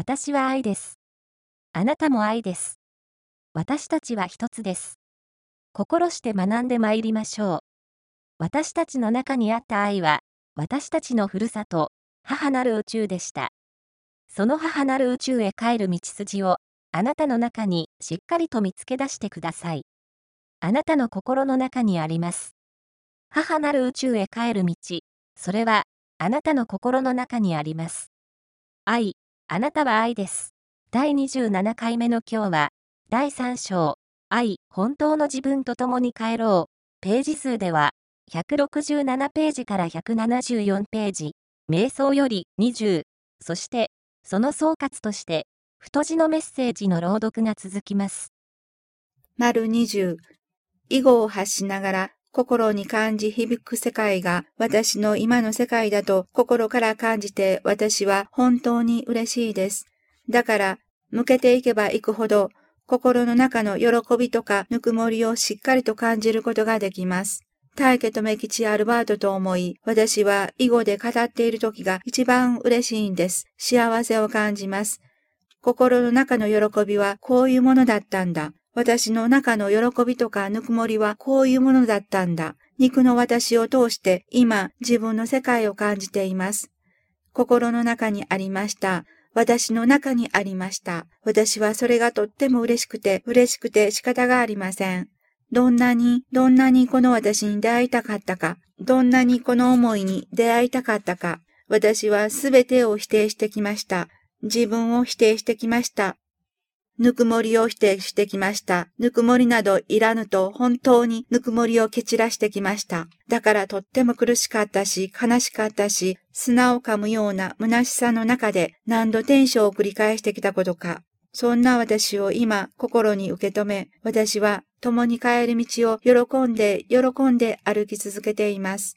私は愛です。あなたも愛です。私たちは一つです。心して学んで参りましょう。私たちの中にあった愛は、私たちのふるさと、母なる宇宙でした。その母なる宇宙へ帰る道筋を、あなたの中にしっかりと見つけ出してください。あなたの心の中にあります。母なる宇宙へ帰る道、それは、あなたの心の中にあります。愛、あなたは愛です。第27回目の今日は、第3章、愛、本当の自分と共に帰ろう。ページ数では、167ページから174ページ、瞑想より20、そして、その総括として、太字のメッセージの朗読が続きます。丸20、囲碁を発しながら心に感じ響く世界が私の今の世界だと心から感じて私は本当に嬉しいです。だから向けていけばいくほど心の中の喜びとかぬくもりをしっかりと感じることができます。大家と目吉アルバートと思い、私は囲碁で語っている時が一番嬉しいんです。幸せを感じます。心の中の喜びはこういうものだったんだ。私の中の喜びとかぬくもりはこういうものだったんだ。肉の私を通して今自分の世界を感じています。心の中にありました。私の中にありました。私はそれがとっても嬉しくて嬉しくて仕方がありません。どんなに、どんなにこの私に出会いたかったか、どんなにこの思いに出会いたかったか、私はすべてを否定してきました。自分を否定してきました。ぬくもりを否定してきました。ぬくもりなどいらぬと本当にぬくもりを蹴散らしてきました。だからとっても苦しかったし、悲しかったし、砂を噛むような虚しさの中で何度転生を繰り返してきたことか。そんな私を今心に受け止め、私は共に帰る道を喜んで喜んで歩き続けています。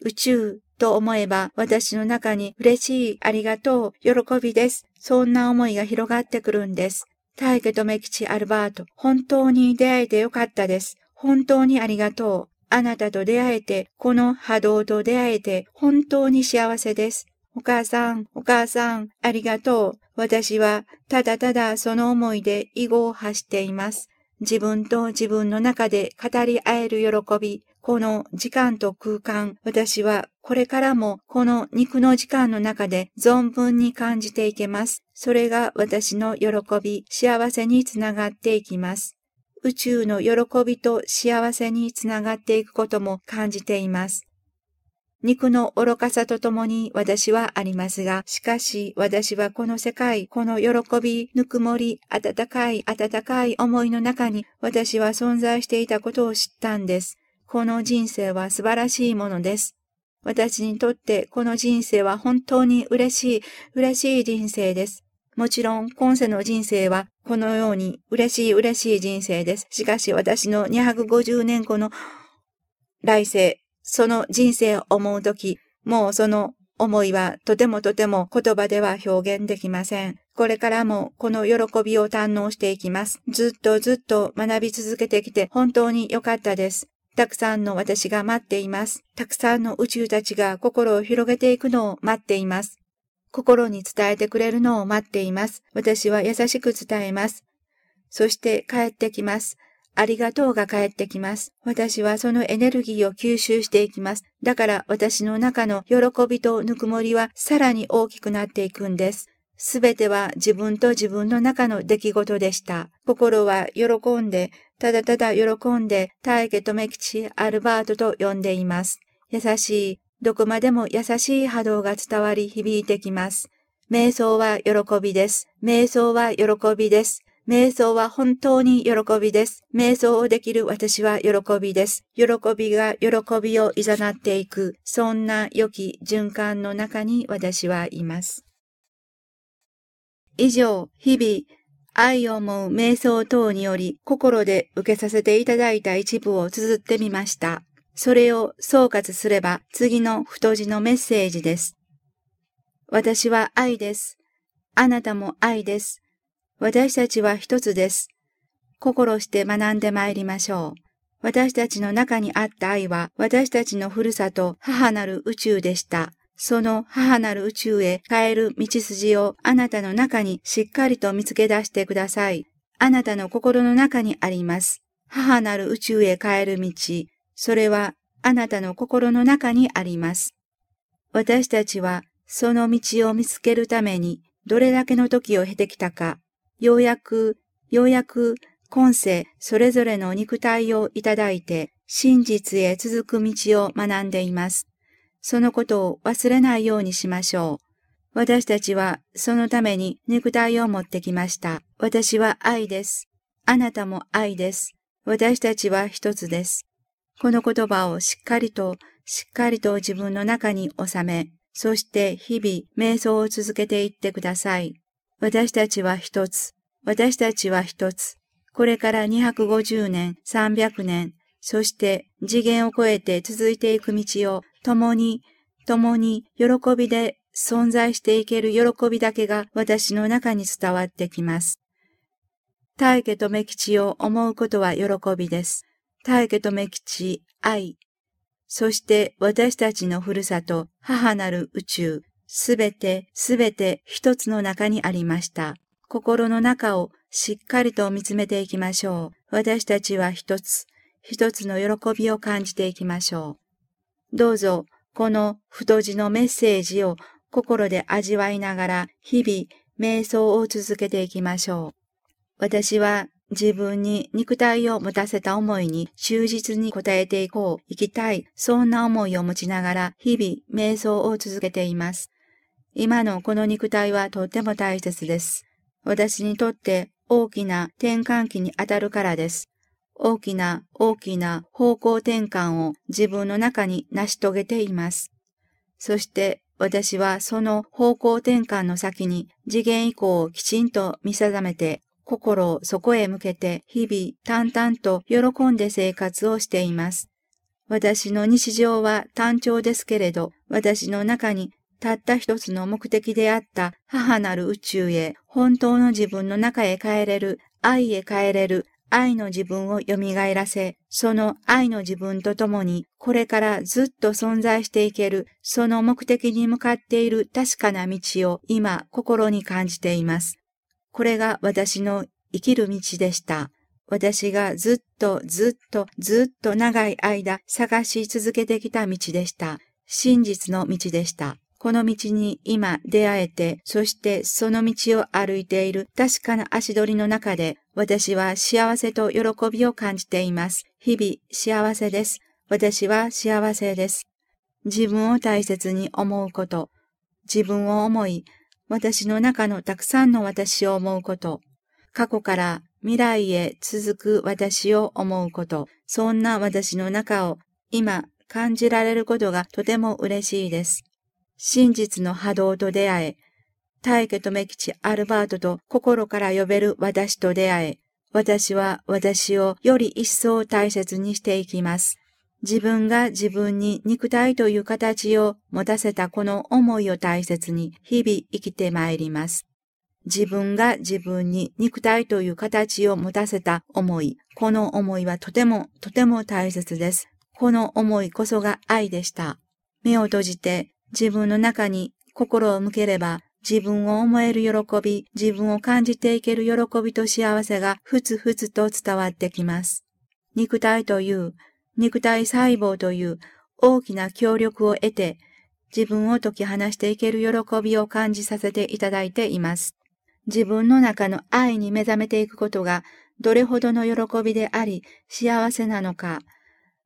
宇宙と思えば私の中に嬉しい、ありがとう、喜びです。そんな思いが広がってくるんです。大家留吉アルバート、本当に出会えてよかったです。本当にありがとう。あなたと出会えて、この波動と出会えて、本当に幸せです。お母さん、お母さん、ありがとう。私は、ただただその思いで囲碁を発しています。自分と自分の中で語り合える喜び、この時間と空間、私はこれからもこの肉の時間の中で存分に感じていけます。それが私の喜び、幸せにつながっていきます。宇宙の喜びと幸せにつながっていくことも感じています。肉の愚かさとともに私はありますが、しかし私はこの世界、この喜び、ぬくもり、温かい、温かい思いの中に私は存在していたことを知ったんです。この人生は素晴らしいものです。私にとってこの人生は本当に嬉しい、嬉しい人生です。もちろん今世の人生はこのように嬉しい嬉しい人生です。しかし私の250年後の来世、その人生を思うとき、もうその思いはとてもとても言葉では表現できません。これからもこの喜びを堪能していきます。ずっとずっと学び続けてきて本当に良かったです。たくさんの私が待っています。たくさんの宇宙たちが心を広げていくのを待っています。心に伝えてくれるのを待っています。私は優しく伝えます。そして帰ってきます。ありがとうが帰ってきます。私はそのエネルギーを吸収していきます。だから私の中の喜びとぬくもりはさらに大きくなっていくんです。すべては自分と自分の中の出来事でした。心は喜んで、ただただ喜んで、大家留吉アルバートと呼んでいます。優しい、どこまでも優しい波動が伝わり響いてきます。瞑想は喜びです。瞑想は喜びです。瞑想は本当に喜びです。瞑想をできる私は喜びです。喜びが喜びを誘っていく、そんな良き循環の中に私はいます。以上、日々、愛を思う瞑想等により心で受けさせていただいた一部を綴ってみました。それを総括すれば次の太字のメッセージです。私は愛です。あなたも愛です。私たちは一つです。心して学んで参りましょう。私たちの中にあった愛は私たちのふるさと母なる宇宙でした。その母なる宇宙へ帰る道筋をあなたの中にしっかりと見つけ出してください。あなたの心の中にあります。母なる宇宙へ帰る道。それはあなたの心の中にあります。私たちはその道を見つけるためにどれだけの時を経てきたか、ようやく、ようやく今世それぞれの肉体をいただいて真実へ続く道を学んでいます。そのことを忘れないようにしましょう。私たちはそのために肉体を持ってきました。私は愛です。あなたも愛です。私たちは一つです。この言葉をしっかりと、しっかりと自分の中に収め、そして日々瞑想を続けていってください。私たちは一つ。私たちは一つ。これから250年、300年、そして次元を超えて続いていく道を共に、共に喜びで存在していける喜びだけが私の中に伝わってきます。大家と目吉を思うことは喜びです。大家と目吉、愛。そして私たちのふるさと、母なる宇宙、すべて、すべて一つの中にありました。心の中をしっかりと見つめていきましょう。私たちは一つ、一つの喜びを感じていきましょう。どうぞ、この太字のメッセージを心で味わいながら日々瞑想を続けていきましょう。私は自分に肉体を持たせた思いに忠実に応えていこう、生きたい、そんな思いを持ちながら日々瞑想を続けています。今のこの肉体はとっても大切です。私にとって大きな転換期にあたるからです。大きな大きな方向転換を自分の中に成し遂げています。そして私はその方向転換の先に次元以降をきちんと見定めて心をそこへ向けて日々淡々と喜んで生活をしています。私の日常は単調ですけれど、私の中にたった一つの目的であった母なる宇宙へ、本当の自分の中へ帰れる、愛へ帰れる、愛の自分を蘇らせ、その愛の自分と共に、これからずっと存在していける、その目的に向かっている確かな道を今心に感じています。これが私の生きる道でした。私がずっとずっとずっと長い間探し続けてきた道でした。真実の道でした。この道に今出会えて、そしてその道を歩いている確かな足取りの中で、私は幸せと喜びを感じています。日々幸せです。私は幸せです。自分を大切に思うこと。自分を思い、私の中のたくさんの私を思うこと。過去から未来へ続く私を思うこと。そんな私の中を今感じられることがとても嬉しいです。真実の波動と出会え、大家とメ吉アルバートと心から呼べる私と出会え、私は私をより一層大切にしていきます。自分が自分に肉体という形を持たせたこの思いを大切に日々生きてまいります。自分が自分に肉体という形を持たせた思い、この思いはとてもとても大切です。この思いこそが愛でした。目を閉じて自分の中に心を向ければ、自分を思える喜び、自分を感じていける喜びと幸せがふつふつと伝わってきます。肉体という、肉体細胞という大きな協力を得て、自分を解き放していける喜びを感じさせていただいています。自分の中の愛に目覚めていくことがどれほどの喜びであり幸せなのか、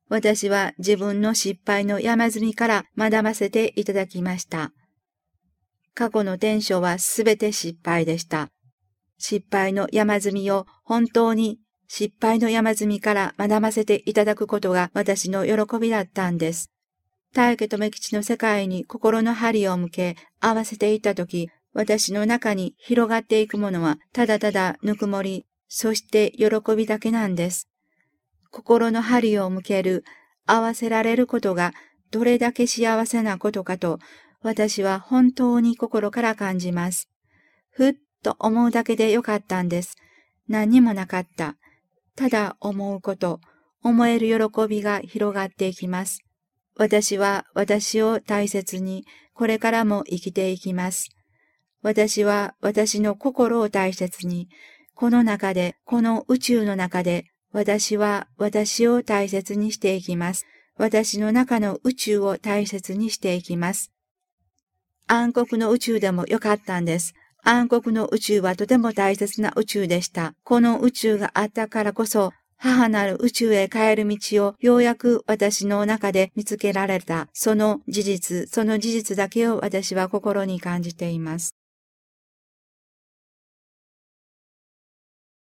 私は自分の失敗の山積みから学ばせていただきました。過去の伝承はすべて失敗でした。失敗の山積みを本当に失敗の山積みから学ばせていただくことが私の喜びだったんです。大家め吉の世界に心の針を向け合わせていたとき、私の中に広がっていくものはただただぬくもり、そして喜びだけなんです。心の針を向ける、合わせられることがどれだけ幸せなことかと、私は本当に心から感じます。ふっと思うだけでよかったんです。何にもなかった。ただ思うこと、思える喜びが広がっていきます。私は私を大切に、これからも生きていきます。私は私の心を大切に、この中で、この宇宙の中で、私は私を大切にしていきます。私の中の宇宙を大切にしていきます。暗黒の宇宙でもよかったんです。暗黒の宇宙はとても大切な宇宙でした。この宇宙があったからこそ、母なる宇宙へ帰る道をようやく私の中で見つけられた。その事実、その事実だけを私は心に感じています。